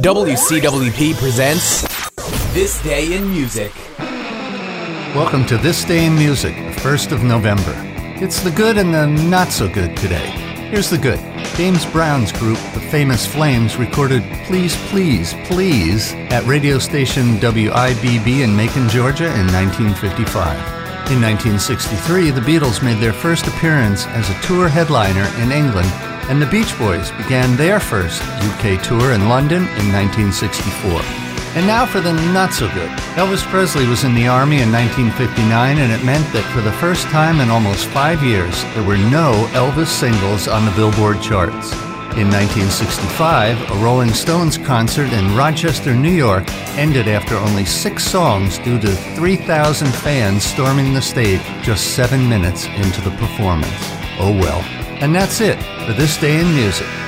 WCWP presents This Day in Music. Welcome to This Day in Music, the 1st of November. It's the good and the not so good today. Here's the good. James Brown's group, the famous Flames, recorded Please, Please, Please at radio station WIBB in Macon, Georgia in 1955. In 1963, the Beatles made their first appearance as a tour headliner in England, and the Beach Boys began their first UK tour in London in 1964. And now for the not so good. Elvis Presley was in the Army in 1959, and it meant that for the first time in almost five years, there were no Elvis singles on the Billboard charts. In 1965, a Rolling Stones concert in Rochester, New York ended after only six songs due to 3,000 fans storming the stage just seven minutes into the performance. Oh well. And that's it for this day in music.